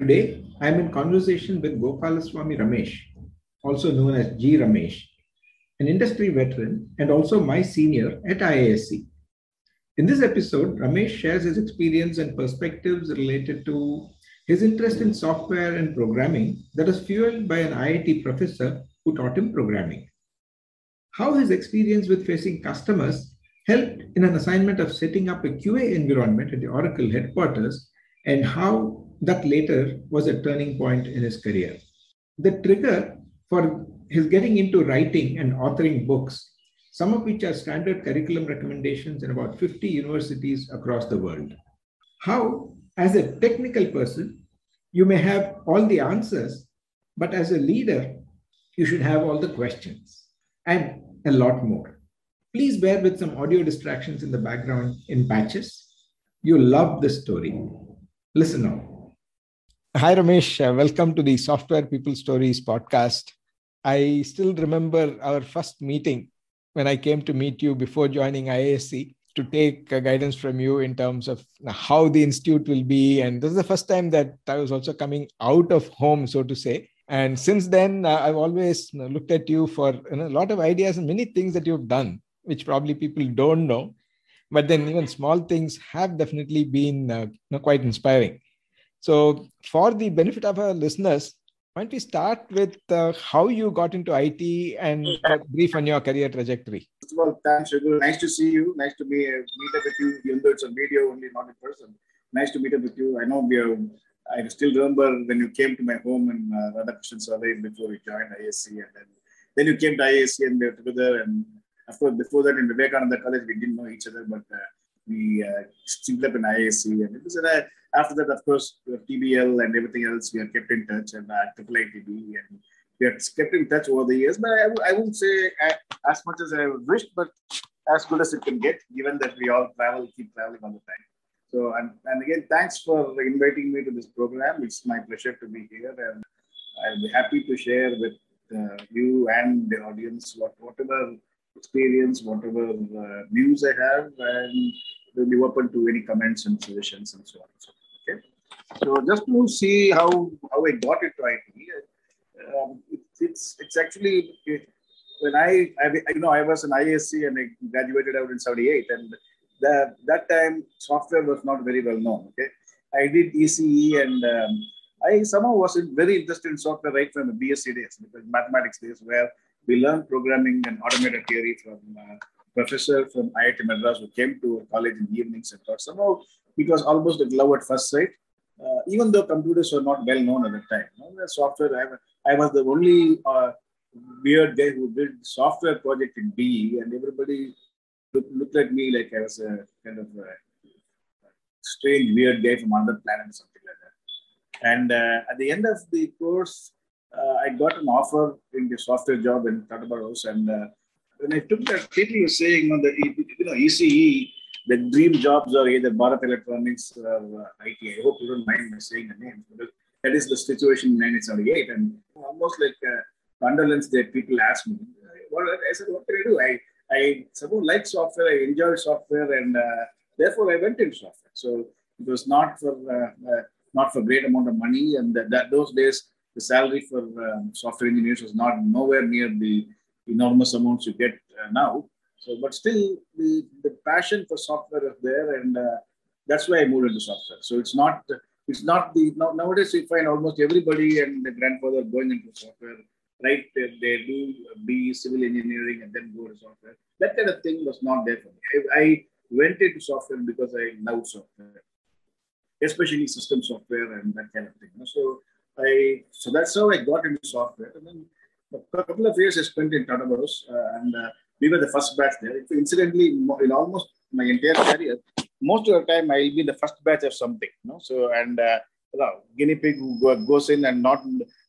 Today, I am in conversation with Gopalaswamy Ramesh, also known as G. Ramesh, an industry veteran and also my senior at IISc. In this episode, Ramesh shares his experience and perspectives related to his interest in software and programming that was fueled by an IIT professor who taught him programming. How his experience with facing customers helped in an assignment of setting up a QA environment at the Oracle headquarters, and how that later was a turning point in his career. The trigger for his getting into writing and authoring books, some of which are standard curriculum recommendations in about 50 universities across the world. How, as a technical person, you may have all the answers, but as a leader, you should have all the questions and a lot more. Please bear with some audio distractions in the background in patches. You'll love this story. Listen on. Hi, Ramesh. Uh, welcome to the Software People Stories podcast. I still remember our first meeting when I came to meet you before joining IISc to take uh, guidance from you in terms of how the institute will be. And this is the first time that I was also coming out of home, so to say. And since then, uh, I've always know, looked at you for you know, a lot of ideas and many things that you've done, which probably people don't know. But then even small things have definitely been uh, quite inspiring. So, for the benefit of our listeners, why don't we start with uh, how you got into IT and brief on your career trajectory? First of all, thanks, Raghu. Nice to see you. Nice to be, uh, meet up with you, even though it's a video only, not in person. Nice to meet up with you. I know we are, I still remember when you came to my home in uh, Radhakrishnan Salai before you joined IISc, and then, then you came to IISc and we were together. And of course, before that in Vivekananda College, we didn't know each other, but uh, we uh, synced up in IISc. And it was a after that, of course, TBL and everything else, we are kept in touch, and uh, IIITB, and we are kept in touch over the years. But I, I wouldn't say as much as I wished, but as good as it can get, given that we all travel, keep traveling all the time. So, and, and again, thanks for inviting me to this program. It's my pleasure to be here, and I'll be happy to share with uh, you and the audience what, whatever experience, whatever uh, news I have, and will be open to any comments and suggestions and so on. And so Okay. So just to see how how I got IT, um, it, it's it's actually it, when I, I you know I was an IISc and I graduated out in '78, and that that time software was not very well known. Okay, I did ECE and um, I somehow was very interested in software right from the BSc days, because mathematics days, where we learned programming and automata theory from uh, professor from IIT Madras who came to college in the evenings and thought somehow it was almost a love at first sight. Uh, even though computers were not well known at the time, you know, the software. I, I, was the only uh, weird guy who did software project in BE, and everybody looked, looked at me like I was a kind of a strange, weird guy from another planet or something like that. And uh, at the end of the course, uh, I got an offer in the software job in Tata and uh, when I took that, people were saying, know, that you know, ECE the dream jobs are either Bharat Electronics or uh, IT. I hope you don't mind me saying the names, but that is the situation in 1978. And almost like uh, condolence that people ask me, I said, what can I do? I, I somehow like software, I enjoy software, and uh, therefore I went into software. So it was not for uh, uh, not for great amount of money, and that, that those days the salary for um, software engineers was not nowhere near the enormous amounts you get uh, now. So, but still, the, the passion for software is there, and uh, that's why I moved into software. So it's not it's not the now, nowadays you find almost everybody and the grandfather going into software, right? They, they do be civil engineering and then go to software. That kind of thing was not there for me. I, I went into software because I love software, especially system software and that kind of thing. So I so that's how I got into software, and then a couple of years I spent in Tata Burroughs, uh, and uh, we were the first batch there. Incidentally, in almost my entire career, most of the time I'll be the first batch of something, you know. So and uh, guinea pig goes in and not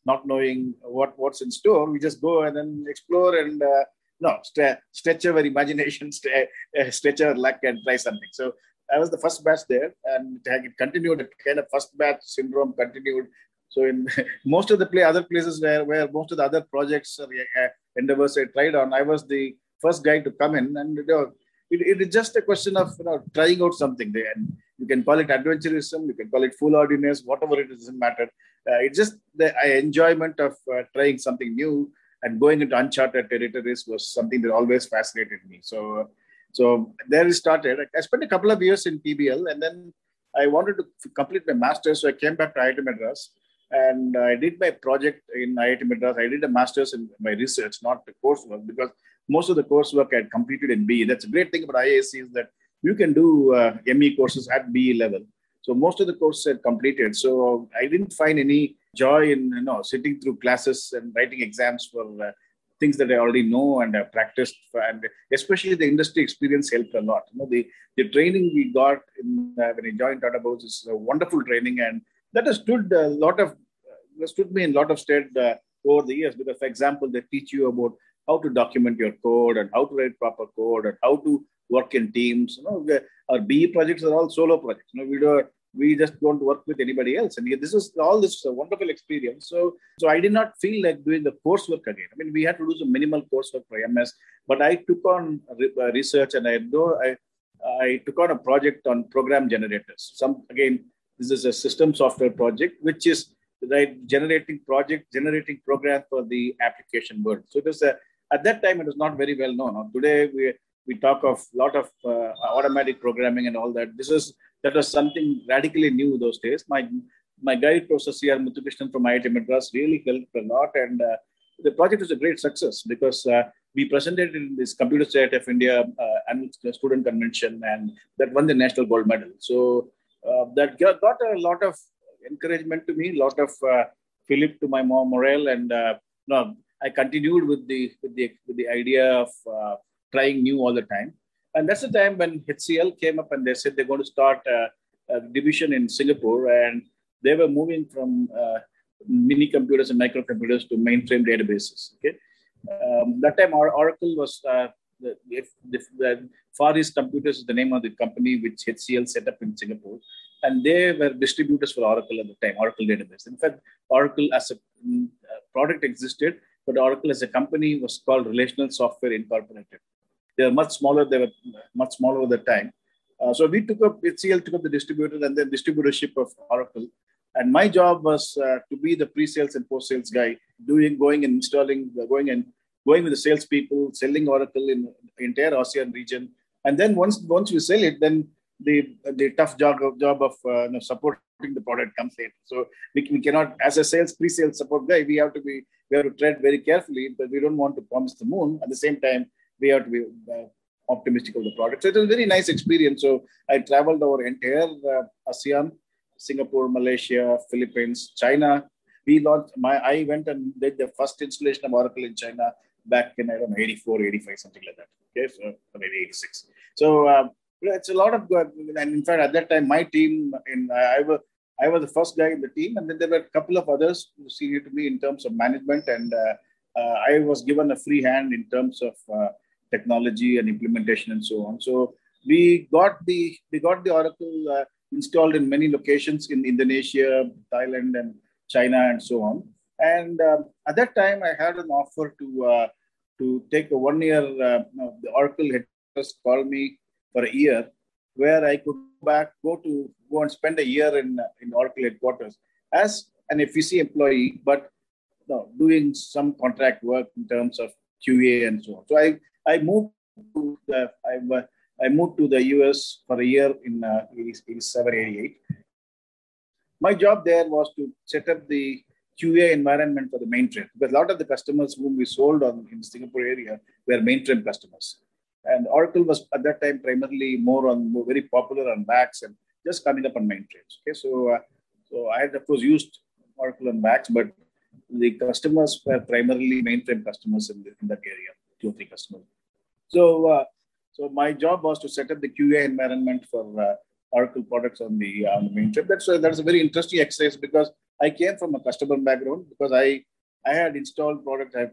not knowing what what's in store, we just go and then explore and uh, no st- stretch our imagination, st- uh, stretch our luck and try something. So I was the first batch there, and it continued. Kind of first batch syndrome continued. So in most of the play, other places where where most of the other projects or uh, endeavors I tried on, I was the first guy to come in, and you know, it, it is just a question of you know trying out something. And you can call it adventurism, you can call it foolhardiness, whatever it is, doesn't matter. Uh, it's just the uh, enjoyment of uh, trying something new and going into uncharted territories was something that always fascinated me. So so there we started. I spent a couple of years in TBL and then I wanted to complete my master's. So I came back to IIT Madras and I did my project in IIT Madras. I did a master's in my research, not the coursework, because most of the coursework I had completed in BE. That's a great thing about IISc is that you can do uh, ME courses at BE level. So most of the courses I completed. So I didn't find any joy in you know sitting through classes and writing exams for uh, things that I already know and have practiced. And especially the industry experience helped a lot. You know, the, the training we got in, uh, when I joined Tata Burroughs is a wonderful training. And that has stood a lot of, stood me in a lot of stead uh, over the years. Because, for example, they teach you about how to document your code and how to write proper code and how to work in teams. You know, our BE projects are all solo projects. You know, we do we just don't work with anybody else. And this is all this is a wonderful experience. So, so I did not feel like doing the coursework again. I mean, we had to do some minimal coursework for MS, but I took on uh, research and I know I, I took on a project on program generators. Some again, this is a system software project, which is right generating project generating program for the application world. So it was a at that time it was not very well known. Today we we talk of a lot of uh, automatic programming and all that. This is that was something radically new those days. My my guide professor C.R. Muthukrishnan from IIT Madras really helped a lot, and uh, the project was a great success because uh, we presented in this Computer Society of India uh, annual student convention, and that won the national gold medal. So uh, that got a lot of encouragement to me, a lot of uh, fillip to my mom morale, and uh, no, I continued with the with the with the idea of uh, trying new all the time. And that's the time when HCL came up and they said they're going to start a, a division in Singapore. And they were moving from uh, mini computers and microcomputers to mainframe databases. Okay. Um, that time, our Oracle was uh, the, the, the, Far East Computers is the name of the company which HCL set up in Singapore, and they were distributors for Oracle at the time, Oracle database. In fact, Oracle as a mm, product existed, but Oracle as a company was called Relational Software Incorporated. They were much smaller. They were much smaller at the time. Uh, so we took up HCL took up the distributor and then distributorship of Oracle. And my job was uh, to be the pre-sales and post-sales guy, doing, going and installing, uh, going and going with the salespeople, selling Oracle in the entire ASEAN region. And then once once we sell it, then the the tough job of job of uh, you know, supporting the product comes later. So we, we cannot, as a sales pre-sales support guy, we have to be we have to tread very carefully, but we don't want to promise the moon. At the same time, we have to be uh, optimistic of the product. So it was a very nice experience. So I traveled over entire uh, ASEAN, Singapore, Malaysia, Philippines, China. We launched my I went and did the first installation of Oracle in China back in I don't know 84, 85, something like that. Okay, so maybe 86. So um, it's a lot of good. And in fact, at that time, my team in I was I was the first guy in the team, and then there were a couple of others senior to me in terms of management, and uh, uh, I was given a free hand in terms of uh, technology and implementation and so on. So we got the we got the Oracle uh, installed in many locations in Indonesia, Thailand, and China, and so on. And uh, at that time, I had an offer to uh, to take a one year. Uh, the Oracle had just called me for a year, where I could go back, go to go and spend a year in in Oracle headquarters as an FEC employee, but doing some contract work in terms of QA and so on. So I I moved to the, I, I moved to the US for a year in uh, 87, 88. My job there was to set up the QA environment for the mainframe because a lot of the customers whom we sold on in the Singapore area were mainframe customers. And Oracle was at that time primarily more on more very popular on VAX and just coming up on mainframes. Okay, so uh, so I had of course used Oracle and VAX, but the customers were primarily mainframe customers in, the, in that area two or three customers. So, uh, So my job was to set up the QA environment for uh, Oracle products on the on the mainframe. That's that's a very interesting exercise because I came from a customer background because I I had installed products, I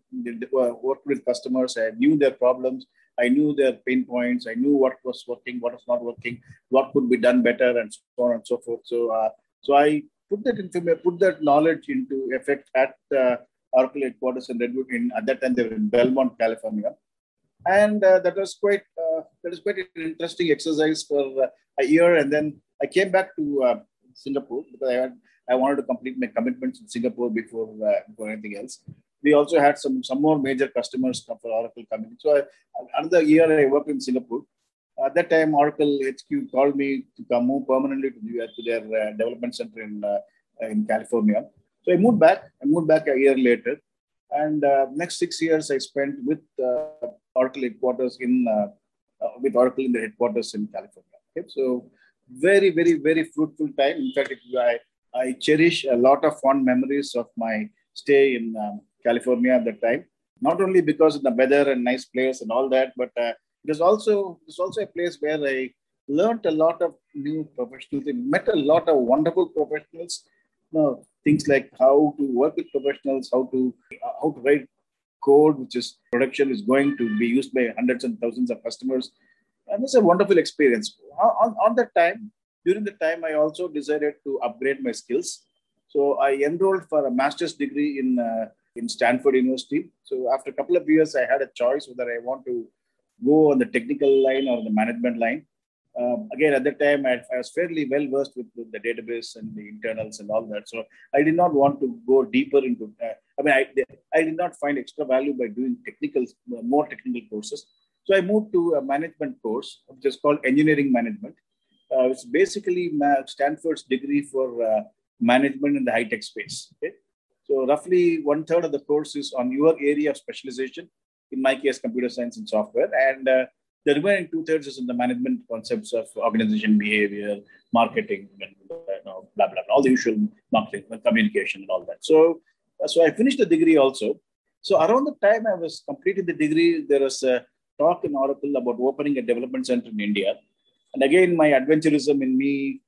worked with customers, I knew their problems, I knew their pain points, I knew what was working, what was not working, what could be done better, and so on and so forth. So uh, so I put that information, put that knowledge into effect at uh, Oracle headquarters in Redwood. In at that time they were in Belmont, California, and uh, that was quite uh, that was quite an interesting exercise for uh, a year. And then I came back to uh, Singapore because I had I wanted to complete my commitments in Singapore before uh, before anything else. We also had some some more major customers come for Oracle coming. So I, another year I worked in Singapore. At that time, Oracle HQ called me to come move permanently to, the, to their uh, development center in in California. So I moved back. I moved back a year later, and uh, next six years I spent with uh, Oracle headquarters in uh, uh, with Oracle in the headquarters in California. Okay? So very, very, very fruitful time. In fact, if I I cherish a lot of fond memories of my stay in um, California at that time. Not only because of the weather and nice place and all that, but uh, it is also it's also a place where I learned a lot of new professionals, met a lot of wonderful professionals. You know, things like how to work with professionals, how to uh, how to write code, which is production is going to be used by hundreds and thousands of customers. And it's a wonderful experience. On, on that time, during the time, I also decided to upgrade my skills. So I enrolled for a master's degree in uh, in Stanford University. So after a couple of years, I had a choice whether I want to go on the technical line or the management line. Um, again, at that time, I, I was fairly well versed with, with, the database and the internals and all that. So I did not want to go deeper into. Uh, I mean, I, I did not find extra value by doing technical, more technical courses. So I moved to a management course, which is called engineering management. Uh, it's basically Stanford's degree for uh, management in the high tech space. Okay? So roughly one third of the course is on your area of specialization. In my case, computer science and software, and uh, the remaining two thirds is in the management concepts of organization behavior, marketing, and you know, blah, blah, blah, all the usual marketing, communication, and all that. So, so I finished the degree also. So around the time I was completing the degree, there was a talk in Oracle about opening a development center in India. And again, my adventurism in me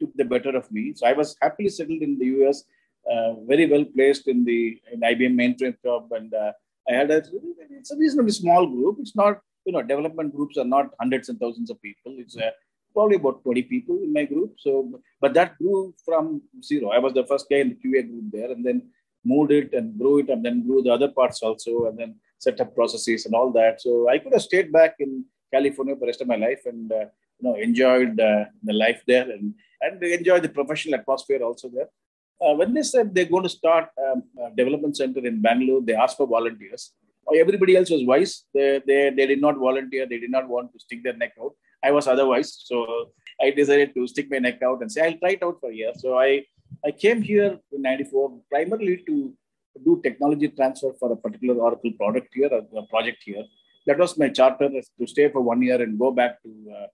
took the better of me. So I was happily settled in the US, uh, very well placed in the in IBM mainframe job, and uh, I had a it's a reasonably small group. It's not you know, development groups are not hundreds and thousands of people. It's uh, probably about 20 people in my group. So, but that grew from zero. I was the first guy in the QA group there, and then moved it and grew it, and then grew the other parts also, and then set up processes and all that. So I could have stayed back in California for the rest of my life and uh, you know enjoyed uh, the life there and and they enjoy the professional atmosphere also there. Uh, when they said they're going to start um, a development center in Bangalore, they asked for volunteers everybody else was wise. They, they, they did not volunteer. They did not want to stick their neck out. I was otherwise. So I decided to stick my neck out and say, I'll try it out for a year. So I, I came here in 94 primarily to do technology transfer for a particular Oracle product here, a project here. That was my charter to stay for one year and go back to uh,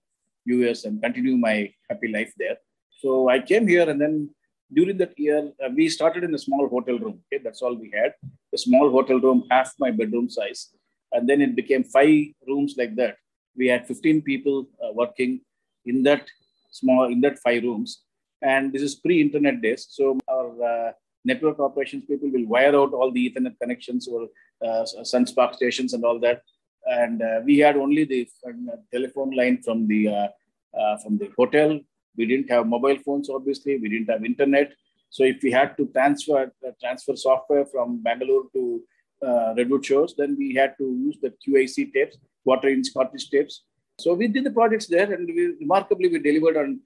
US and continue my happy life there. So I came here and then during that year, uh, we started in a small hotel room. Okay, that's all we had. A small hotel room, half my bedroom size, and then it became five rooms like that. We had 15 people uh, working in that small in that five rooms, and this is pre-internet days. So our uh, network operations people will wire out all the Ethernet connections or uh, Sun SPARC stations and all that. And uh, we had only the uh, telephone line from the uh, from the hotel we didn't have mobile phones, obviously. We didn't have internet. So if we had to transfer transfer software from Bangalore to Redwood Shores, then we had to use the QIC tapes, quarter inch cartridge tapes. So we did the projects there, and we, remarkably we delivered on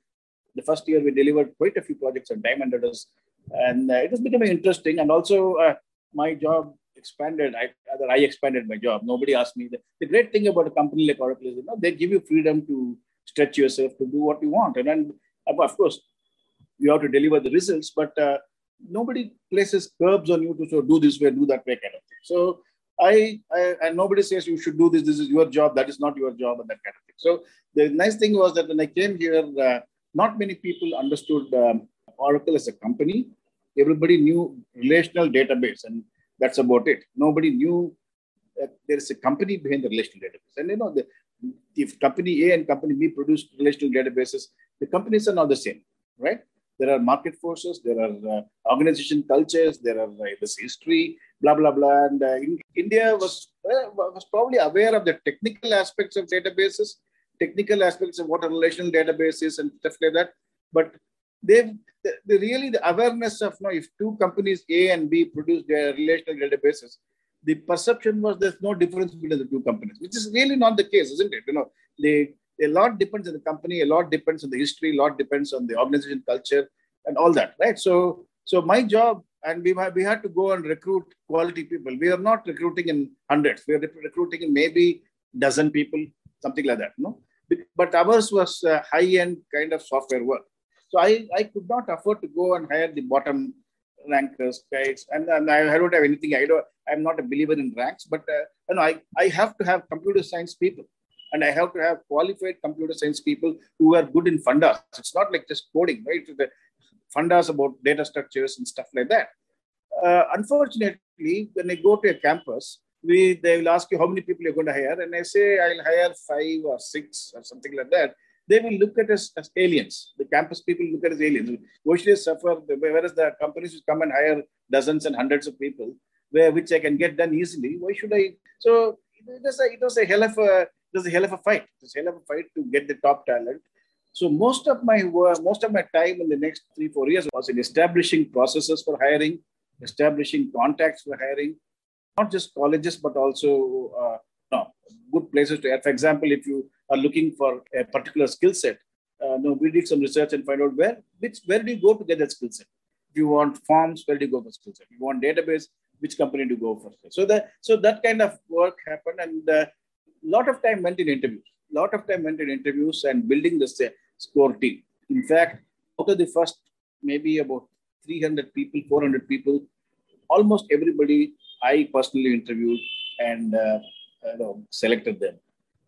the first year. We delivered quite a few projects on time, it was and uh, it was becoming interesting. And also uh, my job expanded. I, rather, I expanded my job. Nobody asked me. The, the great thing about a company like Oracle is, you know, they give you freedom to stretch yourself to do what you want. And then, of course, you have to deliver the results, but uh, nobody places curbs on you to so do this way, do that way kind of thing. So I, I, and nobody says you should do this. This is your job. That is not your job, and that kind of thing. So the nice thing was that when I came here, uh, not many people understood um, Oracle as a company. Everybody knew relational database, and that's about it. Nobody knew that there is a company behind the relational database. And you know, the, if company A and company B produce relational databases, the companies are not the same, right? There are market forces, there are uh, organization cultures, there are uh, this history, blah blah blah. And uh, in, India was uh, was probably aware of the technical aspects of databases, technical aspects of what a relational database is, and stuff like that. But they the, really the awareness of you know, if two companies A and B produce their relational databases, the perception was there's no difference between the two companies, which is really not the case, isn't it? You know, they a lot depends on the company, a lot depends on the history, a lot depends on the organization culture and all that, right? So, so my job, and we we had to go and recruit quality people. We are not recruiting in hundreds. We are recruiting in maybe dozen people, something like that. No, but ours was high-end kind of software work. So I, I could not afford to go and hire the bottom rankers guys, and, and I, I don't have anything. I don't. I'm not a believer in ranks, but uh, you know, I, I have to have computer science people and I have to have qualified computer science people who are good in fundas. It's not like just coding, right? The fundas about data structures and stuff like that. Uh, unfortunately, when I go to a campus, we they will ask you how many people you're going to hire, and I say I'll hire five or six or something like that. They will look at us as aliens. The campus people look at us as aliens. They suffer? Whereas the companies which come and hire dozens and hundreds of people, where which I can get done easily. Why should I? So it was a, it was a hell of a it was a hell of a fight. It was a hell of a fight to get the top talent. So most of my work, most of my time in the next three, four years was in establishing processes for hiring, establishing contacts for hiring, not just colleges, but also uh, good places to. add. For example, if you are looking for a particular skill set, uh, no, we did some research and find out where which where do you go to get that skill set. If you want forms, where do you go for skill set? If you want database, which company to go for? So that so that kind of work happened, and uh, lot of time went in interviews. A Lot of time went in interviews and building the score team. In fact, out of the first maybe about 300 people, 400 people, almost everybody I personally interviewed and uh, you know, selected them.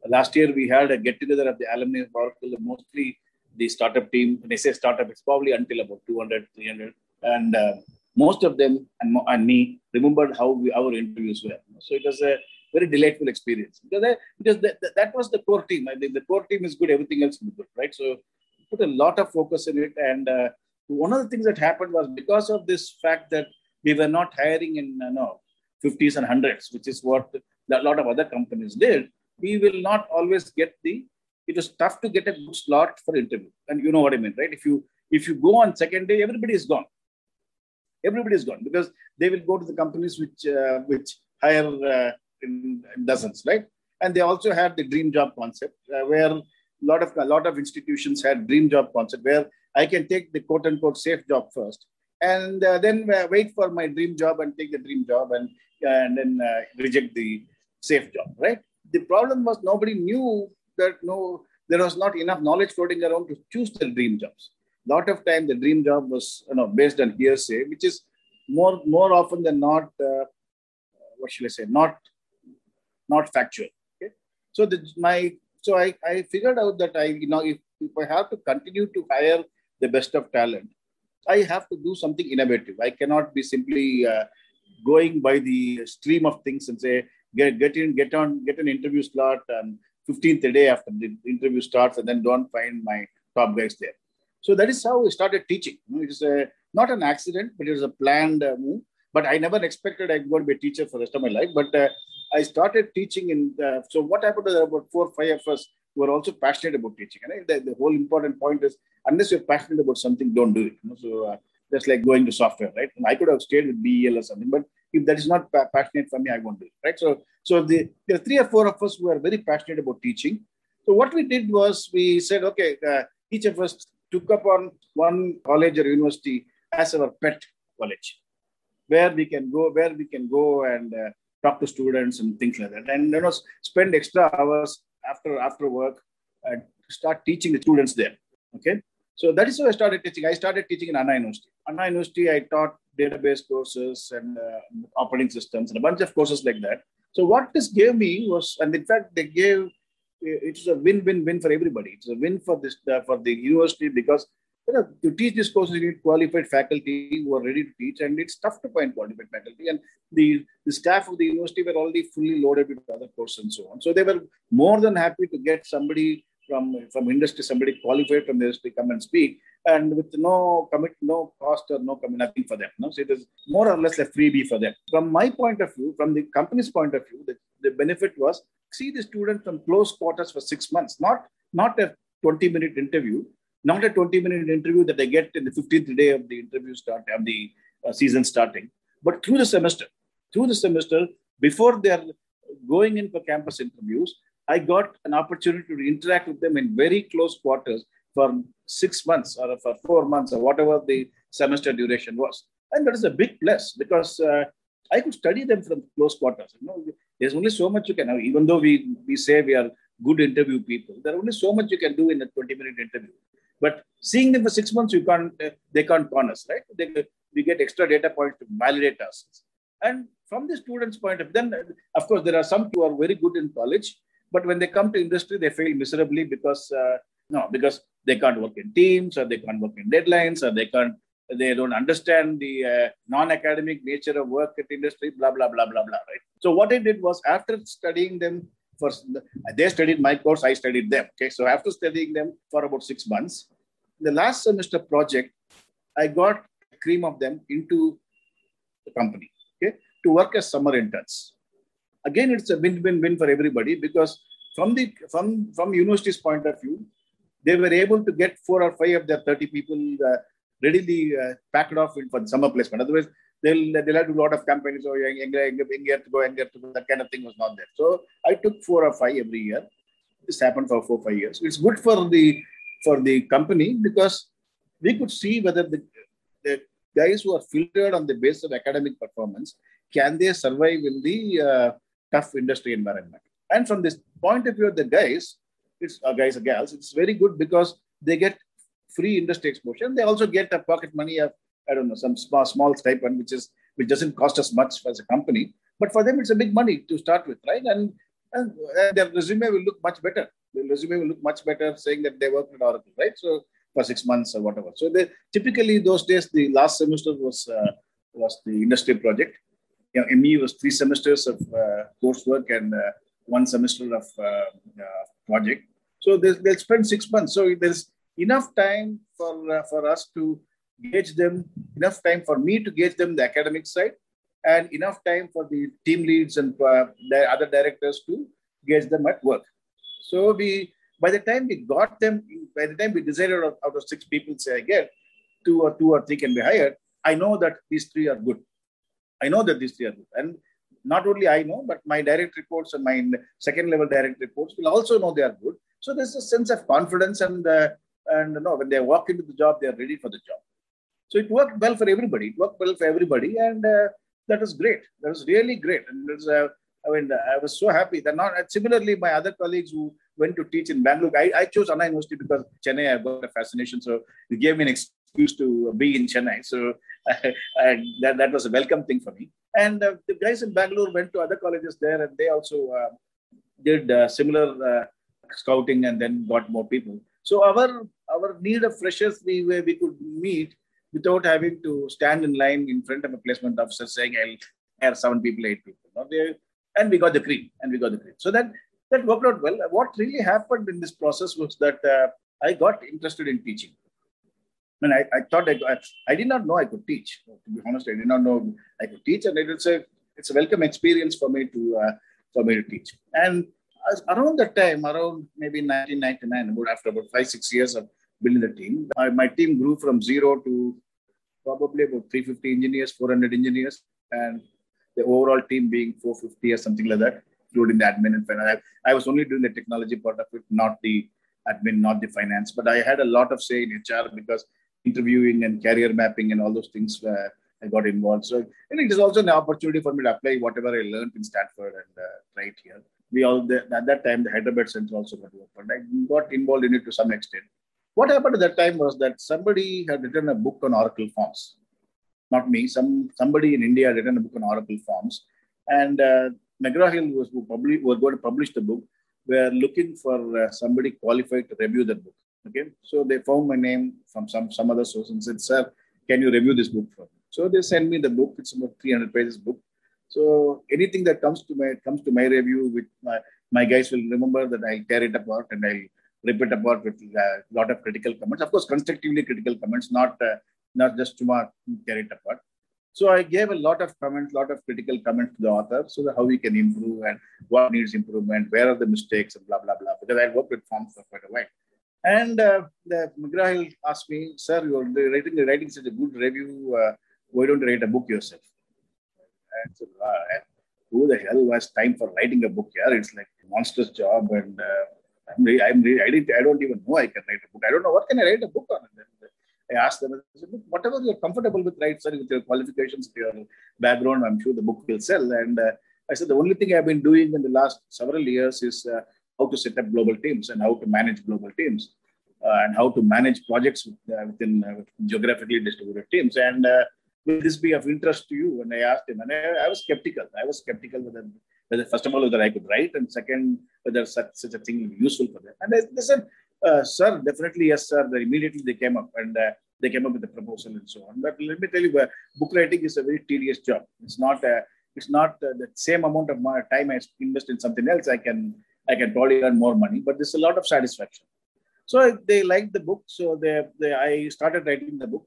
Last year we had a get together of the alumni of Oracle, mostly the startup team. When I say startup, it's probably until about 200, 300. And uh, most of them and, and me remembered how we, our interviews were. So it was a very delightful experience because, I, because that, that was the core team. I think the core team is good, everything else is good, right? So put a lot of focus in it. And uh, one of the things that happened was because of this fact that we were not hiring in uh, no, 50s and 100s, which is what a lot of other companies did, we will not always get the, it was tough to get a good slot for interview. And you know what I mean, right? If you if you go on second day, everybody is gone. Everybody is gone because they will go to the companies which uh, which hire uh, in, in dozens, right? And they also had the dream job concept, uh, where a lot of a lot of institutions had dream job concept, where I can take the quote unquote safe job first, and uh, then uh, wait for my dream job and take the dream job, and and then uh, reject the safe job, right? The problem was nobody knew that no, there was not enough knowledge floating around to choose the dream jobs. A lot of time, the dream job was you know based on hearsay, which is more more often than not, uh, what should I say, not not factual. Okay? So the, my so I, I figured out that I you know if, if I have to continue to hire the best of talent, I have to do something innovative. I cannot be simply uh, going by the stream of things and say get get in get on get an interview slot and 15th day after the interview starts and then don't find my top guys there. So that is how I started teaching. It is a, not an accident, but it was a planned uh, move. But I never expected I'd go to be a teacher for the rest of my life. But uh, I started teaching in. The, so what happened was about four, five of us who were also passionate about teaching. And the, the, whole important point is, unless you're passionate about something, don't do it. You know? So uh, that's like going to software, right? And I could have stayed with BEL or something, but if that is not pa- passionate for me, I won't do it, right? So, so the, there are three or four of us who are very passionate about teaching. So what we did was we said, okay, uh, each of us took up on one college or university as our pet college, where we can go, where we can go and uh, talk to students and things like that. And you know, spend extra hours after after work and start teaching the students there. Okay. So that is how I started teaching. I started teaching in Anna University. Anna University, I taught database courses and uh, operating systems and a bunch of courses like that. So what this gave me was, and in fact, they gave it was a win-win-win for everybody. It's a win for this uh, for the university because you know, to teach this course, you need qualified faculty who are ready to teach, and it's tough to find qualified faculty. And the, the staff of the university were already fully loaded with other courses and so on. So they were more than happy to get somebody from, from industry, somebody qualified from the industry come and speak, and with no commit, no cost or no commit, nothing for them. No? So it is more or less a freebie for them. From my point of view, from the company's point of view, the, the benefit was see the student from close quarters for six months, not, not a 20 minute interview, not a 20 minute interview that they get in the 15th day of the interview start of the uh, season starting, but through the semester, through the semester, before they're going in for campus interviews, I got an opportunity to interact with them in very close quarters for six months or for four months or whatever the semester duration was. And that is a big plus because uh, I could study them from close quarters. You know, there's only so much you can, have. even though we, we say we are good interview people, there are only so much you can do in a 20 minute interview. But seeing them for six months, you can't, uh, they can't con us, right? They, we get extra data points to validate us. And from the student's point of view, then of course, there are some who are very good in college, but when they come to industry, they fail miserably because, uh, no, because they can't work in teams or they can't work in deadlines or they can't they don't understand the uh, non-academic nature of work at industry, blah, blah, blah, blah, blah, right? So what I did was after studying them for, they studied my course, I studied them, okay? So after studying them for about six months, the last semester project, I got cream of them into the company, okay? To work as summer interns. Again, it's a win-win-win for everybody because from the from from university's point of view, they were able to get four or five of their 30 people uh, readily uh, packed off for summer placement. Otherwise, they'll they'll have a lot of campaigns. So young, young to go, young to go. That kind of thing was not there. So I took four or five every year. This happened for four or five years. It's good for the for the company because we could see whether the, the guys who are filtered on the basis of academic performance can they survive in the uh, tough industry environment. And from this point of view the guys, it's uh, guys or gals, it's very good because they get free industry exposure. They also get a pocket money of, I don't know, some small, small stipend, which is which doesn't cost us much as a company. But for them, it's a big money to start with, right? And, and, and their resume will look much better. Their resume will look much better saying that they worked at Oracle, right? So for six months or whatever. So they typically those days, the last semester was uh, was the industry project. You know, ME was three semesters of uh, coursework and uh, one semester of uh, project. So they, they'll spend six months. So there's enough time for for us to gauge them, enough time for me to gauge them the academic side, and enough time for the team leads and the other directors to gauge them at work. So we, by the time we got them, by the time we decided out, of six people, say again, two or two or three can be hired. I know that these three are good. I know that these three are good, and not only I know, but my direct reports and my second level direct reports will also know they are good. So there's a sense of confidence and uh, and you know, when they walk into the job, they are ready for the job. So it worked well for everybody. It worked well for everybody, and uh, that was great. That was really great. And was, uh, I mean, I was so happy. That not similarly, my other colleagues who went to teach in Bangalore, I, I chose Anna University because Chennai, I've got a fascination. So it gave me an excuse to be in Chennai. So that, that was a welcome thing for me. And uh, the guys in Bangalore went to other colleges there, and they also uh, did uh, similar scouting and then got more people. So our our need of freshers we where we could meet without having to stand in line in front of a placement officer saying I'll hire seven people, eight people. No, they, and we got the cream, and we got the cream. So that that worked out well. What really happened in this process was that uh, I got interested in teaching. I mean, I, I thought I, I did not know I could teach. To be honest, I did not know I could teach, and it's a it's a welcome experience for me to uh, for me to teach. And around that time, around maybe 1999, about after about five, six years of building the team, my, my team grew from zero to probably about 350 engineers, 400 engineers, and the overall team being 450 or something like that, including the admin and finance. I, I was only doing the technology part of it, not the admin, not the finance, but I had a lot of say in HR because interviewing and career mapping and all those things were I got involved. So and it is also an opportunity for me to apply whatever I learned in Stanford and uh, right here we all at that time the Hyderabad Center also got opened. I got involved in it to some extent. What happened at that time was that somebody had written a book on Oracle forms. Not me, some somebody in India had written a book on Oracle forms. And uh, McGraw-Hill was who probably going to publish the book. Were looking for uh, somebody qualified to review the book. Okay, so they found my name from some some other source and said, "Sir, can you review this book for me?" So they sent me the book. It's about 300 pages book. So anything that comes to my comes to my review, with my my guys will remember that I'll tear it apart and I'll rip it apart with a lot of critical comments. Of course, constructively critical comments, not uh, not just to tear it apart. So I gave a lot of comments, lot of critical comments to the author, so that how we can improve and what needs improvement, where are the mistakes, and blah blah blah. Because I worked with forms for quite a while. And uh, the McGraw asked me, "Sir, you're writing writing such a good review. Uh, why don't you write a book yourself?" And so, uh, who the hell has time for writing a book here? It's like a monstrous job, and uh, I'm really, I'm really, I, didn't, I don't even know I can write a book. I don't know what can I write a book on. I asked them, said, whatever you're comfortable with, right, sir, with your qualifications, your background, I'm sure the book will sell. And uh, I said, the only thing I've been doing in the last several years is uh, how to set up global teams and how to manage global teams uh, and how to manage projects uh, within uh, geographically distributed teams. And uh, will this be of interest to you? And I asked him, and I, I was skeptical. I was skeptical whether, whether, first of all, whether I could write, and second, whether such, such a thing would be useful for them. And they, they said, uh, sir, definitely yes, sir. Then immediately they came up and uh, they came up with a proposal and so on. But let me tell you, book writing is a very tedious job. It's not uh, it's not the same amount of time I invest in something else. I can I can probably earn more money, but there's a lot of satisfaction. So they liked the book. So they, they I started writing the book.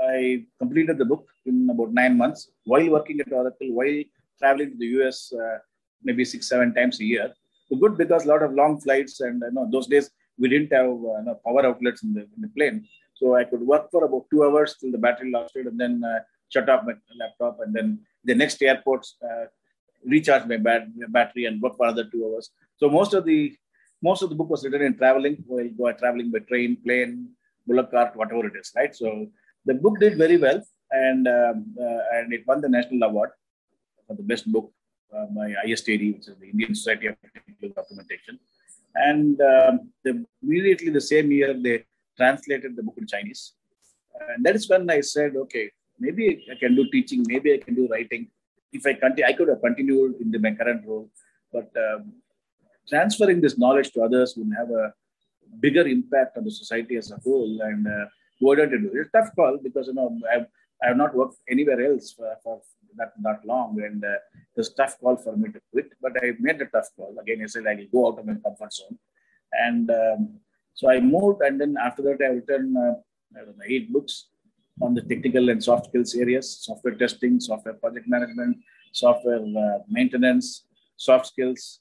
I completed the book in about nine months while working at Oracle, while traveling to the US uh, maybe six seven times a year. So good because a lot of long flights and you know those days we didn't have uh, power outlets in the, in the plane. So I could work for about two hours till the battery lasted and then uh, shut off my laptop and then the next airport uh, recharge my bat- battery and work for another two hours. So most of the most of the book was written in traveling, while go traveling by train, plane, bullock cart, whatever it is, right? So the book did very well, and um, uh, and it won the national award for the best book uh, by ISTD, which is the Indian Society of Technical Documentation. And um, the, immediately the same year, they translated the book in Chinese. And that is when I said, okay, maybe I can do teaching, maybe I can do writing. If I continue, I could have continued in the, my current role, but um, transferring this knowledge to others would have a bigger impact on the society as a whole. And uh, why don't do it? Tough call because you know I've, I have not worked anywhere else for, for that that long, and uh, it's a tough call for me to quit. But I made a tough call. Again, I said I will go out of my comfort zone, and um, so I moved. And then after that, I written uh, I know, eight books on the technical and soft skills areas: software testing, software project management, software uh, maintenance, soft skills.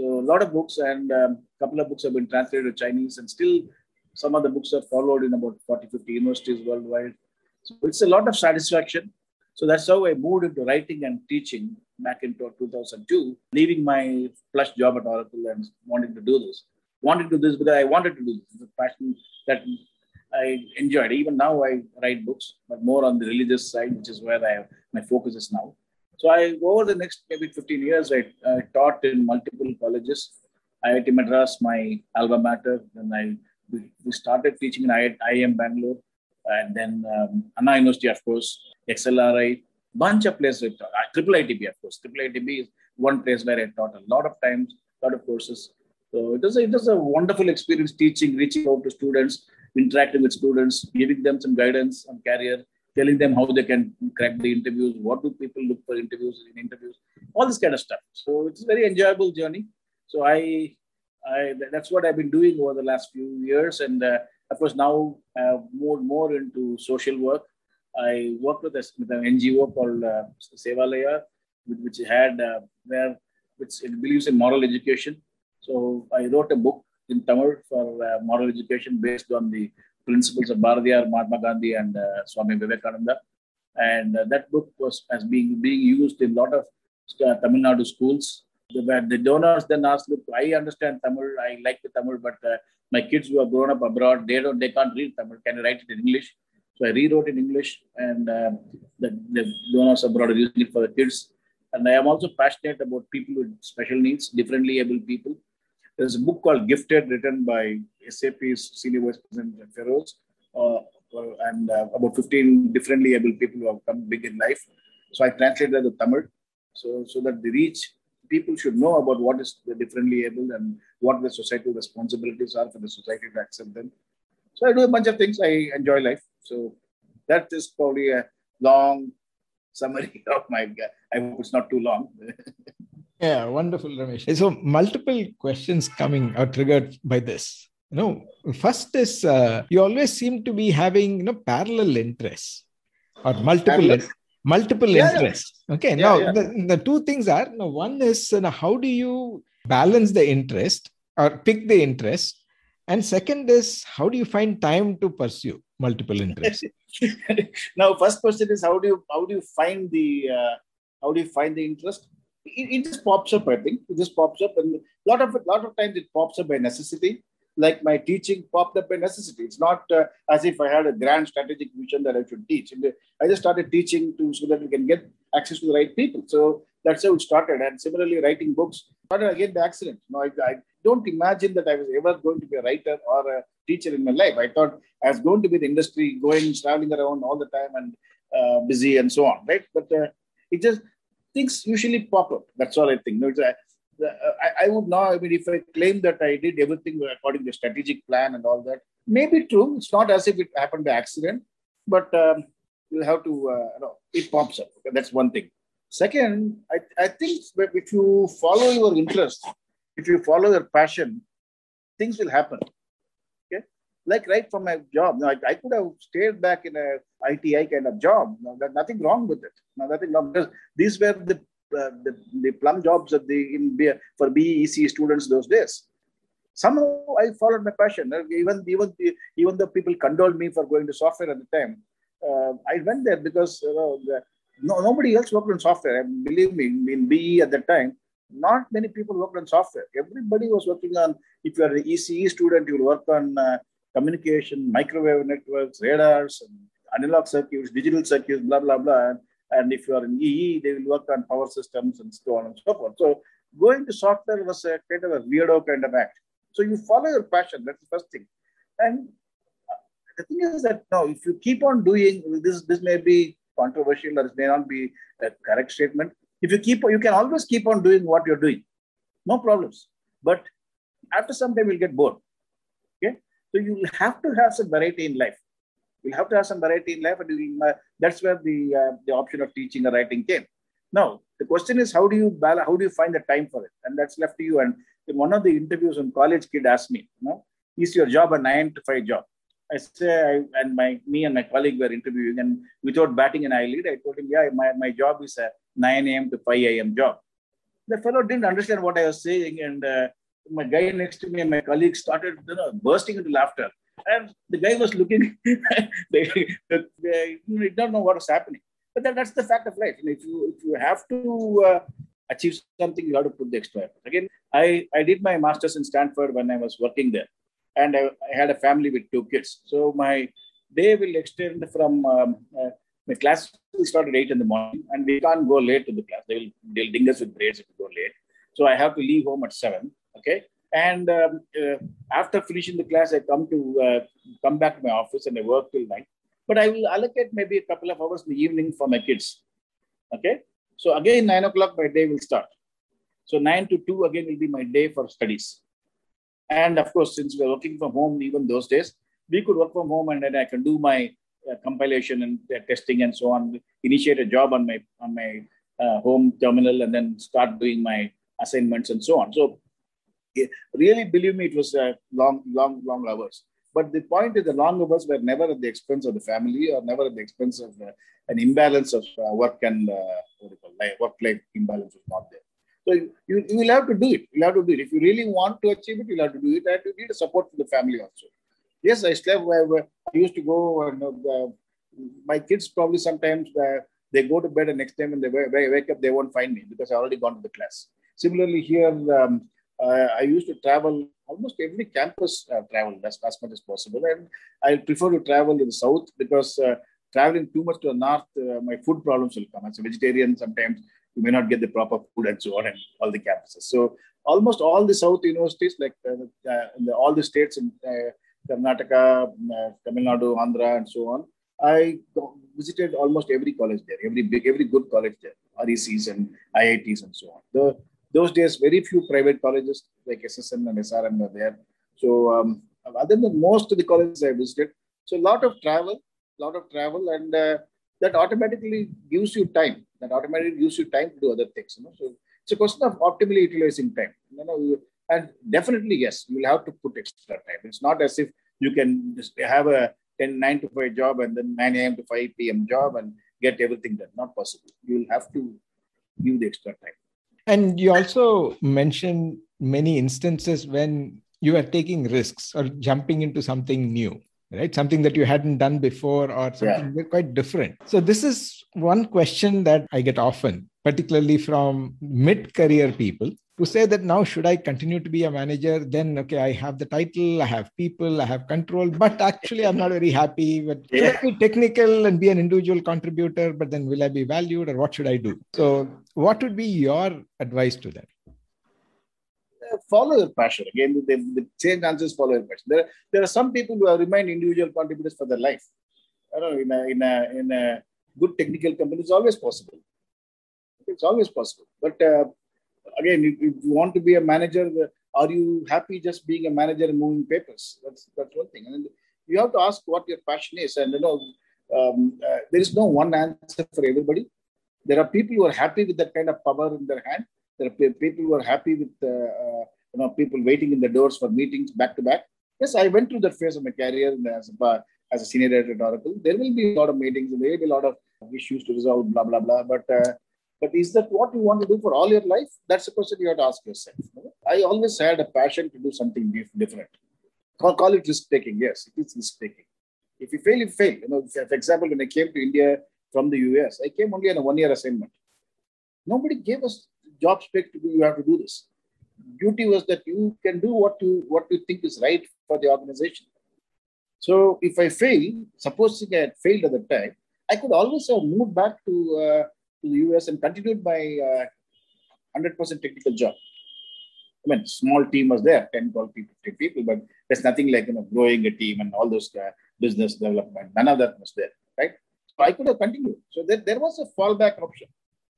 So a lot of books, and a um, couple of books have been translated to Chinese, and still some of the books are followed in about 40, 50 universities worldwide. So it's a lot of satisfaction so that's how I moved into writing and teaching back in 2002, leaving my plush job at Oracle and wanting to do this. Wanted to do this because I wanted to do this. It's a passion that I enjoyed. Even now, I write books, but more on the religious side, which is where I have, my focus is now. So I over the next maybe 15 years, I, I taught in multiple colleges. IIT Madras, my alma mater. Then I we started teaching in IIM Bangalore, and then um, Anna University, of course, XLRI, bunch of places. Triple ITB, of course. Triple ITB is one place where I taught a lot of times, a lot of courses. So it was, a, it was a wonderful experience teaching, reaching out to students, interacting with students, giving them some guidance on career, telling them how they can crack the interviews, what do people look for interviews in interviews, all this kind of stuff. So it's a very enjoyable journey. So I, I that's what I've been doing over the last few years, and uh, of course now moved more into social work I worked with, a, with an NGO called uh, Sevalaya, which had uh, where which it believes in moral education. So I wrote a book in Tamil for uh, moral education based on the principles of Bharatiyar, Mahatma Gandhi, and uh, Swami Vivekananda. And uh, that book was as being being used in a lot of uh, Tamil Nadu schools. The, the donors then asked, "Look, I understand Tamil. I like the Tamil, but uh, my kids who have grown up abroad, they don't, they can't read Tamil. Can you write it in English?" So I rewrote in English, and uh, the, the donors abroad are using it for the kids. And I am also passionate about people with special needs, differently able people. There's a book called Gifted, written by SAP's Senior Vice President Feroz, uh, and uh, about 15 differently able people who have come big in life. So I translated the Tamil, so so that the reach people should know about what is the differently able and what the societal responsibilities are for the society to accept them. So I do a bunch of things. I enjoy life. So that is probably a long summary of my. I hope it's not too long. yeah, wonderful, Ramesh. So multiple questions coming are triggered by this. Know, first is uh, you always seem to be having you know parallel interests or multiple multiple yeah, interests. Okay, yeah, now yeah. The, the two things are now one is you know, how do you balance the interest or pick the interest, and second is how do you find time to pursue multiple interests? now, first question is how do you how do you find the uh, how do you find the interest? It, it, just pops up. I think it just pops up, and a lot of a lot of times it pops up by necessity like my teaching popped up by necessity. It's not uh, as if I had a grand strategic vision that I should teach. I just started teaching to so that we can get access to the right people. So that's how it started. And similarly, writing books started again by accident. No, I, I don't imagine that I was ever going to be a writer or a teacher in my life. I thought I was going to be the industry, going, traveling around all the time and uh, busy and so on, right? But uh, it just things usually pop up. That's all I think. No, I, I, would not, I mean, if I claim that I did everything according to strategic plan and all that, maybe true. It's not as if it happened by accident, but um, you have to, uh, you know, it pops up. Okay, that's one thing. Second, I, I think if you follow your interest, if you follow your passion, things will happen. Okay, like right from my job, now, I, I could have stayed back in a ITI kind of job. No, there's nothing wrong with it. No, nothing wrong because these were the uh, the, the plum jobs at the in for BEC students those days. Somehow I followed my passion. Uh, even even even though people condoled me for going to software at the time, uh, I went there because you know, the, no, nobody else worked on software. And believe me, in BE at the time, not many people worked on software. Everybody was working on. If you are an ECE student, you work on uh, communication, microwave networks, radars, analog circuits, digital circuits, blah blah blah. If you are in EE, they will work on power systems and so on and so forth. So going to software was a kind of a weirdo kind of act. So you follow your passion. That's the first thing. And uh, the thing is that now, if you keep on doing this, this may be controversial or it may not be a correct statement. If you keep, you can always keep on doing what you're doing, no problems. But after some time, you'll get bored. Okay, so you will have to have some variety in life. We'll have to have some variety in life, and that's where the uh, the option of teaching or writing came. Now, the question is, how do you balance, how do you find the time for it? And that's left to you. And in one of the interviews, when college kid asked me, you know, is your job a nine to five job? I say, I, and my me and my colleague were interviewing, and without batting an eyelid, I told him, yeah, my, my job is a 9 a.m. to 5 a.m. job. The fellow didn't understand what I was saying, and uh, my guy next to me and my colleague started you know, bursting into laughter. And the guy was looking, they, they, they don't know what was happening. But that, that's the fact of life. if you if you have to uh, achieve something, you have to put the extra effort. Again, I, I did my master's in Stanford when I was working there. And I, I had a family with two kids. So my day will extend from um, uh, my class will start at 8 in the morning and we can't go late to the class. They will, they'll ding us with grades if we go late. So I have to leave home at 7. Okay. And um, uh, after finishing the class, I come to uh, come back to my office and I work till night. But I will allocate maybe a couple of hours in the evening for my kids. Okay. So again, nine o'clock my day will start. So nine to two again will be my day for studies. And of course, since we're working from home, even those days, we could work from home and then I can do my uh, compilation and uh, testing and so on. Initiate a job on my on my uh, home terminal and then start doing my assignments and so on. So really believe me, it was uh, long, long, long hours. But the point is, the long hours were never at the expense of the family or never at the expense of uh, an imbalance of uh, work and uh, work-life imbalance was not there. So you, you will have to do it. You'll have to do it. If you really want to achieve it, you'll have to do it. And you need a support from the family also. Yes, I still have, I used to go and uh, my kids probably sometimes uh, they go to bed and next time when they wake up, they won't find me because I already gone to the class. Similarly, here um, uh, I used to travel almost every campus uh, travel as, as much as possible. And I prefer to travel in the south because uh, traveling too much to the north, uh, my food problems will come. As a vegetarian, sometimes you may not get the proper food and so on and all the campuses. So almost all the south universities, like uh, uh, the, all the states in Karnataka, Tamil Nadu, Andhra, and so on, I visited almost every college there, every big, every good college there, RECs and IITs and so on. The those days, very few private colleges like SSM and SRM were there. So um, other than most of the colleges I visited, so a lot of travel, a lot of travel, and uh, that automatically gives you time. That automatically gives you time to do other things. You know, so it's a question of optimally utilizing time. You know, and definitely yes, you will have to put extra time. It's not as if you can just have a 10 9 to 5 job and then 9 a.m. to 5 p.m. job and get everything done. Not possible. You will have to give the extra time. And you also mentioned many instances when you are taking risks or jumping into something new right? Something that you hadn't done before or something yeah. quite different. So this is one question that i get often particularly from mid career people who say that now should i continue to be a manager then okay i have the title i have people i have control but actually i'm not very happy but yeah. should i be technical and be an individual contributor but then will i be valued or what should i do so what would be your advice to that follow your passion. Again, the, the same answers follow your passion. There, there are some people who have remained individual contributors for their life. I don't know, in a, in a, in a good technical company, it's always possible. It's always possible. But uh, again, if, you want to be a manager, are you happy just being a manager and moving papers? That's, that's one thing. And you have to ask what your passion is. And you know, um, uh, there is no one answer for everybody. There are people who are happy with that kind of power in their hand there are people who are happy with uh, uh, you know people waiting in the doors for meetings back to back. Yes, I went through that phase of my career as a, as a senior editor at Oracle. There will be a lot of meetings and there will be a lot of issues to resolve, blah blah blah. But uh, but is that what you want to do for all your life? That's the question you have to ask yourself. I always had a passion to do something different. Call, call it risk taking. Yes, it is risk taking. If you fail, you fail. You know, for example, when I came to India from the US, I came only on a one year assignment. Nobody gave us job spec to do, you have to do this. Duty was that you can do what you what you think is right for the organization. So if I fail, supposing I had failed at the time, I could always have moved back to, uh, to the US and continued my uh, 100% technical job. I mean, small team was there, 10, 12 people, 15 people, but there's nothing like, you know, growing a team and all those uh, business development. None of that was there, right? So I could have continued. So there, there was a fallback option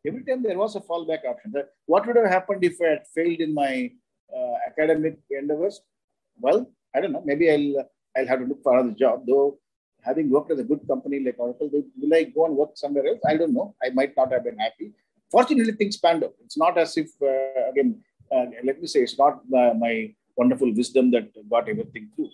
every time there was a fallback option. What would have happened if I had failed in my uh, academic endeavors? Well, I don't know. Maybe I'll I'll have to look for another job. Though having worked at a good company like Oracle, will I go and work somewhere else? I don't know. I might not have been happy. Fortunately, things panned out. It's not as if uh, again. Uh, let me say, it's not uh, my wonderful wisdom that got everything through.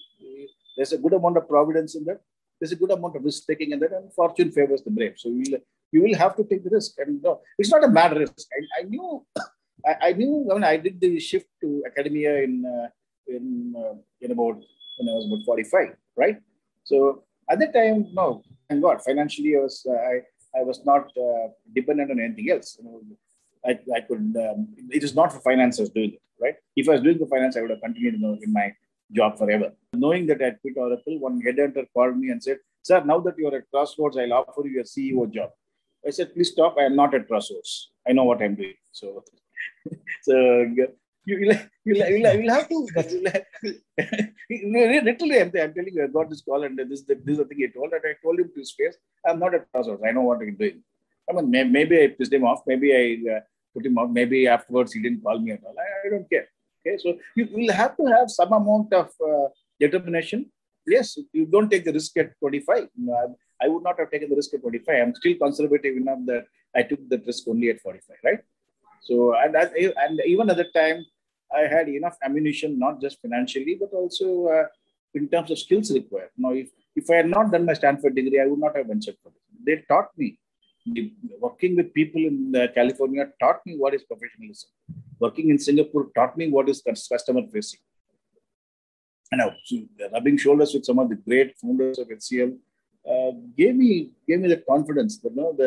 There's a good amount of providence in that. There's a good amount of risk taking in that, and fortune favors the brave. So we'll you will have to take the risk. And it's not a mad risk. I, I knew, I, I, knew when I did the shift to academia in uh, in uh, in about when I was about 45, right? So at that time, no, thank God, financially I was I I was not uh, dependent on anything else. You know, I, I could. Um, it is not for finance I was doing it, right? If I was doing the finance, I would have continued in my job forever. Knowing that I quit Oracle, one headhunter called me and said, "Sir, now that you are at Crossroads, I'll offer you a CEO job." I said, please stop. I am not at Crossroads. I know what I'm doing. So, so you will you will you have to. Literally I'm, I'm, telling you I got this call and this this is the thing he told and I told him to his face I'm not at crossroads I know what I'm doing. I mean may, maybe I pissed him off maybe I uh, put him off maybe afterwards he didn't call me at all I, I don't care okay? So you will have to have some amount of uh, determination. Yes you don't take the risk at 25 you know, I would not have taken the risk at 45. I'm still conservative enough that I took the risk only at 45, right? So, and, and even at the time, I had enough ammunition, not just financially, but also uh, in terms of skills required. Now, if, if I had not done my Stanford degree, I would not have ventured for this. They taught me, working with people in uh, California taught me what is professionalism. Working in Singapore taught me what is customer facing. And now, rubbing shoulders with some of the great founders of HCL, uh, gave me gave me the confidence that you know the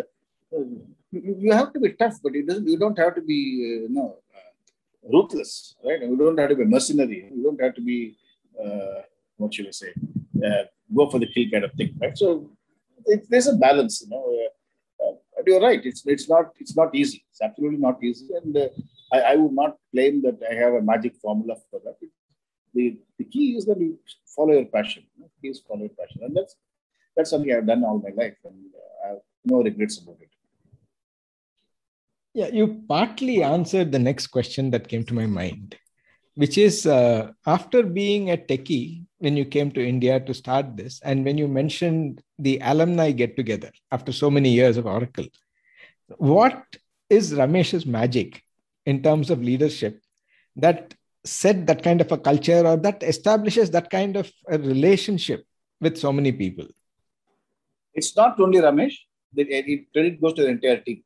uh, you, have to be tough, but it doesn't. You don't have to be uh, uh, ruthless, right? You don't have to be mercenary. You don't have to be uh, what should I say? go for the kill kind of thing, right? So it, there's a balance, you know. but you're right. It's it's not it's not easy. It's absolutely not easy, and I, I would not claim that I have a magic formula for that. The, the key is that you follow your passion. You know? Is follow your passion, and that's that's something I've done all my life, and uh, I have no regrets about it. Yeah, you partly answered the next question that came to my mind, which is uh, after being a techie when you came to India to start this, and when you mentioned the alumni get together after so many years of Oracle, what is Ramesh's magic in terms of leadership that set that kind of a culture or that establishes that kind of a relationship with so many people? It's not only Ramesh, the it, credit goes to the entire team.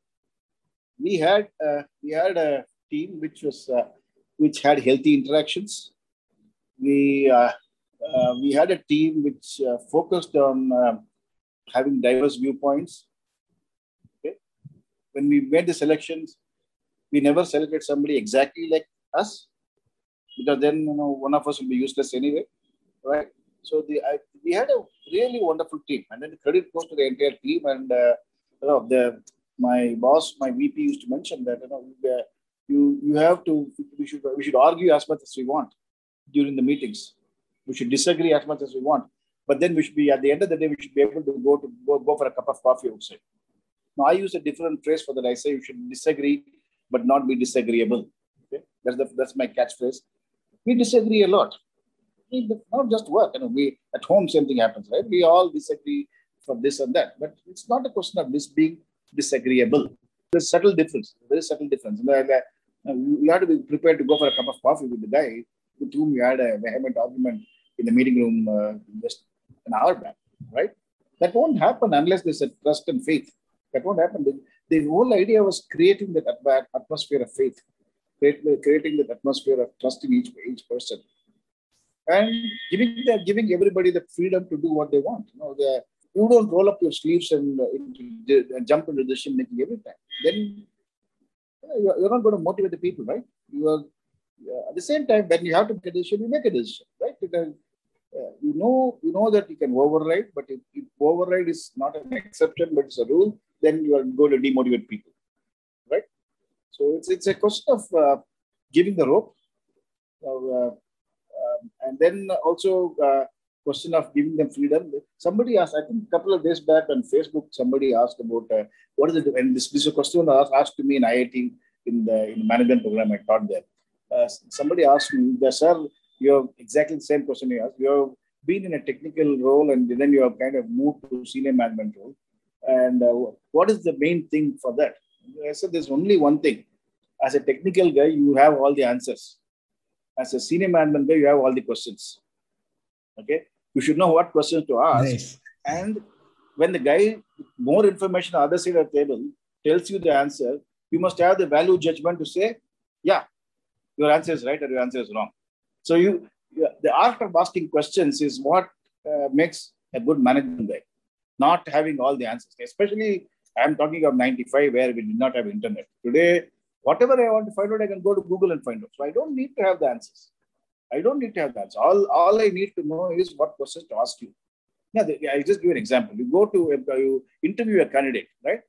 We had uh, we had a team which was uh, which had healthy interactions. We uh, uh we had a team which uh, focused on uh, having diverse viewpoints. Okay, when we made the selections, we never selected somebody exactly like us because then you know one of us will be useless anyway, right? So the I, we had a really wonderful team, and then the credit goes to the entire team. And you know, the my boss, my VP used to mention that you know you you have to we should we should argue as much as we want during the meetings. We should disagree as much as we want, but then we should be at the end of the day we should be able to go to go, go for a cup of coffee outside. Now I use a different phrase for that. I say you should disagree, but not be disagreeable. Okay? That's the that's my catchphrase we disagree a lot. not just work. You know, we at home same thing happens, right? We all disagree for this and that, but it's not a question of this being disagreeable. There's subtle difference, very subtle difference. You have to be prepared to go for a cup of coffee with the guy with whom you had a vehement argument in the meeting room uh, just an hour back, right? That won't happen unless there's a trust and faith. That won't happen. The, the whole idea was creating that atmosphere of faith creating that atmosphere of trusting each, each person and giving the, giving everybody the freedom to do what they want. You know, the, you don't roll up your sleeves and, uh, jump into decision making every time. Then you're not going to motivate the people, right? You are at the same time when you have to make a decision, you make a decision, right? Because uh, you know you know that you can override, but if, if override is not an exception but it's a rule, then you are going to demotivate people. Right? So it's, it's a question of uh, giving the rope. Uh, um, and then also uh, question of giving them freedom. Somebody asked, I think a couple of days back on Facebook, somebody asked about uh, what is it, and this, this is question asked, asked to me in IIT in the, in the management program I taught there. Uh, somebody asked me, sir, you have exactly the same question you asked. You have been in a technical role and then you have kind of moved to senior management role. And uh, what is the main thing for that? I said there's only one thing. As a technical guy, you have all the answers. As a senior management guy, you have all the questions. Okay, you should know what questions to ask. Nice. And when the guy more information on the other side of the table tells you the answer, you must have the value judgment to say, yeah, your answer is right or your answer is wrong. So you, the art of asking questions is what uh, makes a good management guy. Not having all the answers, especially I'm talking of 95 where we did not have internet. Today, whatever I want to find out, I can go to Google and find out. So I don't need to have the answers. I don't need to have answers. All, all I need to know is what questions to ask you. Now, I'll just give you an example. You go to, you interview a candidate, right?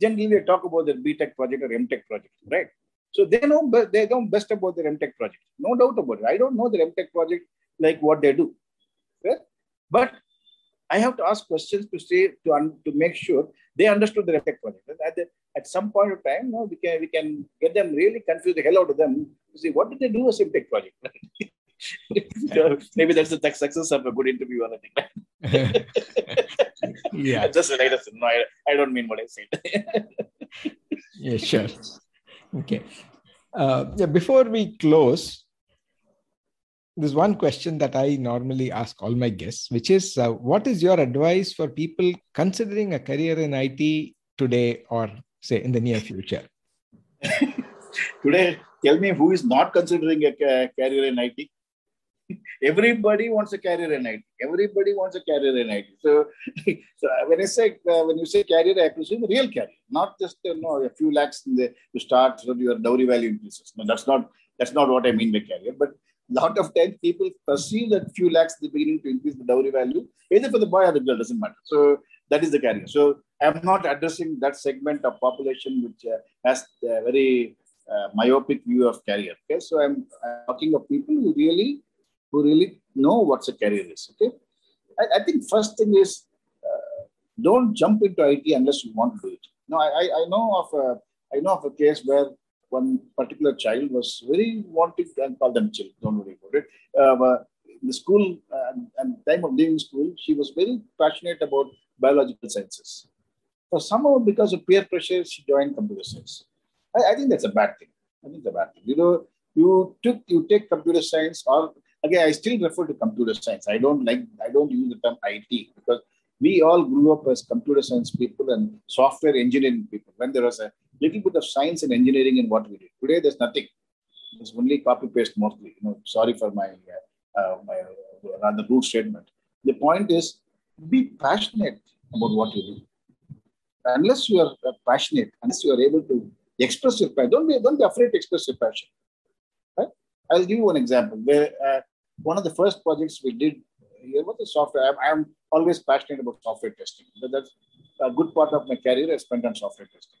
Generally, they talk about their BTech project or MTech project, right? So they know they know best about their MTech project. No doubt about it. I don't know their MTech project like what they do. Right? But I have to ask questions to say to, to make sure they understood the tech project. At, the, at some point of time, no, we can we can get them really confuse the hell out of them to see what did they do as tech project. Maybe that's the success of a good interview or anything. yeah, just later. No, I, I don't mean what I said. yeah, sure. Okay. Uh, yeah, before we close, there's one question that I normally ask all my guests, which is uh, what is your advice for people considering a career in IT today or say in the near future? today, tell me who is not considering a career in IT? Everybody wants a career in IT. Everybody wants a career in IT. So, so when I say uh, when you say career, I presume real career, not just you know a few lakhs in the to start so your dowry value increases. No, that's not that's not what I mean by career. But lot of times people perceive that few lakhs at the beginning to increase the dowry value, either for the boy or the girl, doesn't matter. So that is the carrier. So I'm not addressing that segment of population which uh, has a very uh, myopic view of career. Okay, so I'm, I'm, talking of people who really, who really know what's a career is. Okay, I, I think first thing is uh, don't jump into IT unless you want to do it. No, I, I know of a, I know of a case where one particular child was very wanting, and call them child, don't worry about it. Uh, the school uh, and time of leaving school, she was very passionate about biological sciences. For somehow, because of peer pressure, she joined computer science. I, I think that's a bad thing. I think it's a bad thing. You know, you took you take computer science, or again, I still refer to computer science. I don't like I don't use the term IT because we all grew up as computer science people and software engineering people. When there was a little bit of science and engineering in what we did. Today, there's nothing. There's only copy paste mostly. You know, sorry for my uh, uh, my uh, rather rude statement. The point is, be passionate about what you do. Unless you are uh, passionate, unless you are able to express your passion, don't be don't be afraid to express your passion. Right? I'll give you one example where uh, one of the first projects we did here was the software. I'm, I'm always passionate about software testing. But that's a good part of my career I spent on software testing.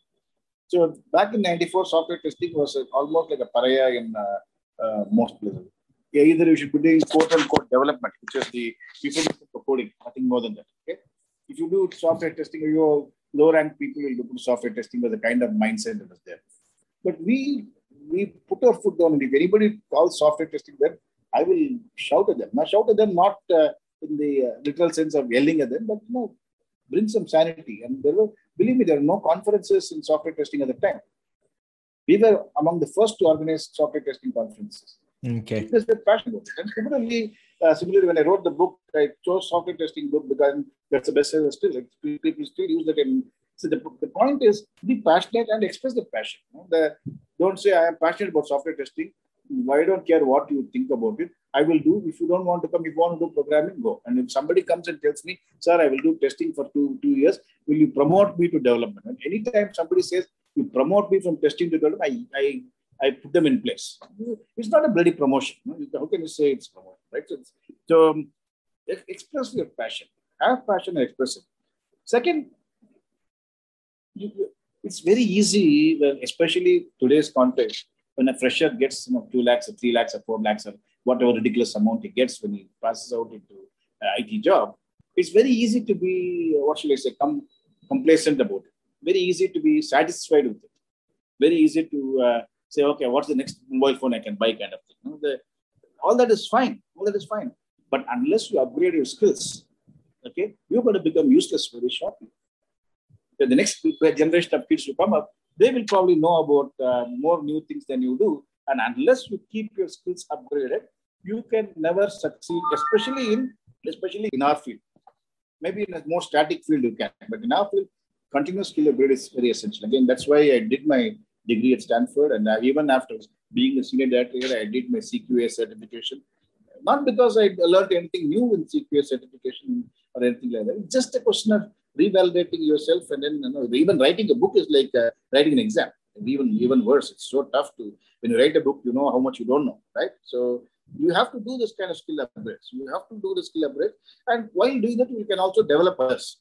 So back in 94, software testing was almost like a pariah in uh, uh, most places. Yeah, either you should be doing quote unquote development, which is the people for coding, nothing more than that. Okay. If you do software testing, your low rank people will do software testing was the kind of mindset that was there. But we we put our foot down, if anybody calls software testing, then I will shout at them. Now, shout at them not uh, in the uh, literal sense of yelling at them, but you know, bring some sanity. And there were, believe me, there are no conferences in software testing at the time. We were among the first to organize software testing conferences. Okay. Because we're passionate about it. And similarly, uh, similarly, when I wrote the book, I chose software testing book because that's the best seller still. Like, people still use that. In, so the, the point is be passionate and express the passion. You know? the, don't say I am passionate about software testing. I don't care what you think about it. I will do. If you don't want to come, if you want to do programming, go. And if somebody comes and tells me, sir, I will do testing for two, two years, will you promote me to development? And anytime somebody says, you promote me from testing to development, I, I, I put them in place. It's not a bloody promotion. How can you say it's promotion, right? So, so um, express your passion. Have passion and express it. Second, you, it's very easy, especially today's context, when a fresher gets you know, 2 lakhs or 3 lakhs or 4 lakhs or whatever ridiculous amount he gets when he passes out into an IT job, it's very easy to be, what should I say, com- complacent about it. Very easy to be satisfied with it. Very easy to uh, say, okay, what's the next mobile phone I can buy kind of thing. You know, the, all that is fine. All that is fine. But unless you upgrade your skills, okay, you're going to become useless very shortly. The next generation of kids who come up, they will probably know about uh, more new things than you do. And unless you keep your skills upgraded, you can never succeed, especially in especially in our field. Maybe in a more static field you can, but in our field, continuous skill upgrade is very essential. Again, that's why I did my degree at Stanford, and even after being a senior director, I did my CQA certification. Not because I learned anything new in CQA certification or anything like that. It's just a question of revalidating yourself, and then you know, even writing a book is like uh, writing an exam. Even even worse, it's so tough to when you write a book, you know how much you don't know, right? So you have to do this kind of skill upgrades. You have to do the skill upgrade, and while doing that, you can also develop us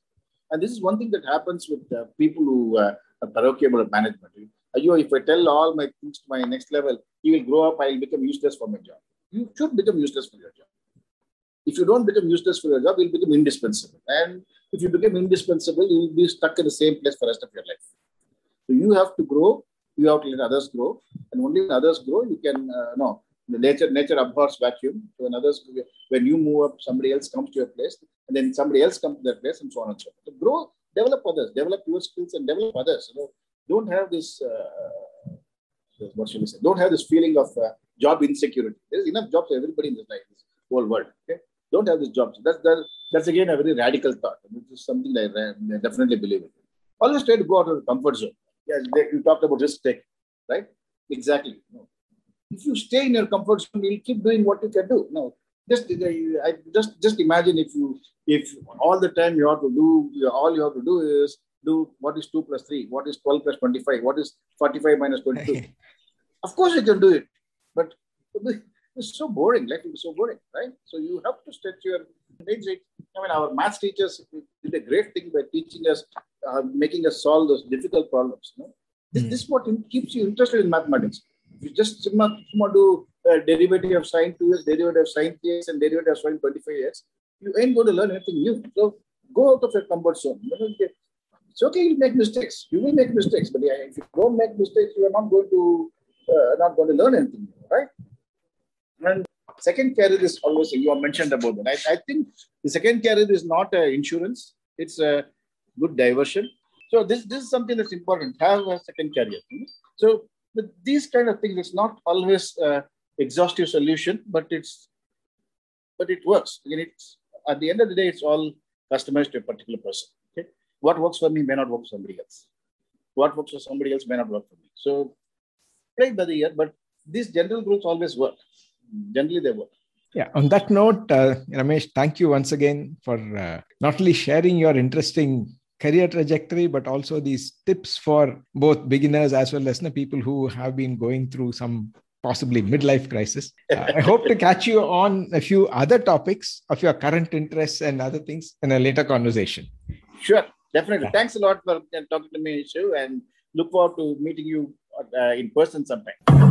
And this is one thing that happens with uh, people who uh, are parochial about management. You, if I tell all my things to my next level, he will grow up. I'll become useless for my job. You should become useless for your job. If you don't become useless for your job, you'll become indispensable. And if you become indispensable, you'll be stuck in the same place for the rest of your life. So you have to grow. You have to let others grow, and only when others grow, you can uh, no. Nature nature abhors vacuum. So when others, when you move up, somebody else comes to your place, and then somebody else comes to their place, and so on and so on. So grow, develop others, develop your skills, and develop others. You know, don't have this. Uh, what should we say? Don't have this feeling of uh, job insecurity. There's enough jobs for everybody in this life, this whole world. Okay, don't have this jobs. That's that, that's again a very radical thought. This is something that I, definitely believe in. Always try to go out of the comfort zone. Yes, you talked about risk take, right? Exactly. No. If you stay in your comfort zone, you'll keep doing what you can do. No, just uh, I just just imagine if you if all the time you have to do all you have to do is do what is two plus three, what is twelve plus twenty five, what is forty five minus twenty two. of course you can do it, but it's so boring. Life is so boring, right? So you have to stretch your legs. I mean, our math teachers did a great thing by teaching us, uh, making us solve those difficult problems. You know? This, mm. this is what keeps you interested in mathematics. If you just do uh, derivative of sine 2x, derivative of sine 3x, and derivative of sine 25x, you ain't going to learn anything new. So go out of your comfort zone. It's okay, you'll make mistakes. You will make mistakes, but yeah, if you don't make mistakes, you are not going to uh, not going to learn anything, right? And second carrier is always you have mentioned about that. I, I think the second carrier is not uh, insurance; it's a good diversion. So this this is something that's important. Have a second carrier. So these kind of things, it's not always exhaustive solution, but it's but it works. Again, it's at the end of the day, it's all customized to a particular person. Okay, what works for me may not work for somebody else. What works for somebody else may not work for me. So play by the ear, but these general rules always work. Generally, they work. Yeah, on that note, uh, Ramesh, thank you once again for uh, not only sharing your interesting career trajectory, but also these tips for both beginners as well as the people who have been going through some possibly midlife crisis. Uh, I hope to catch you on a few other topics of your current interests and other things in a later conversation. Sure, definitely. Yeah. Thanks a lot for talking to me, Shiv, and look forward to meeting you uh, in person sometime.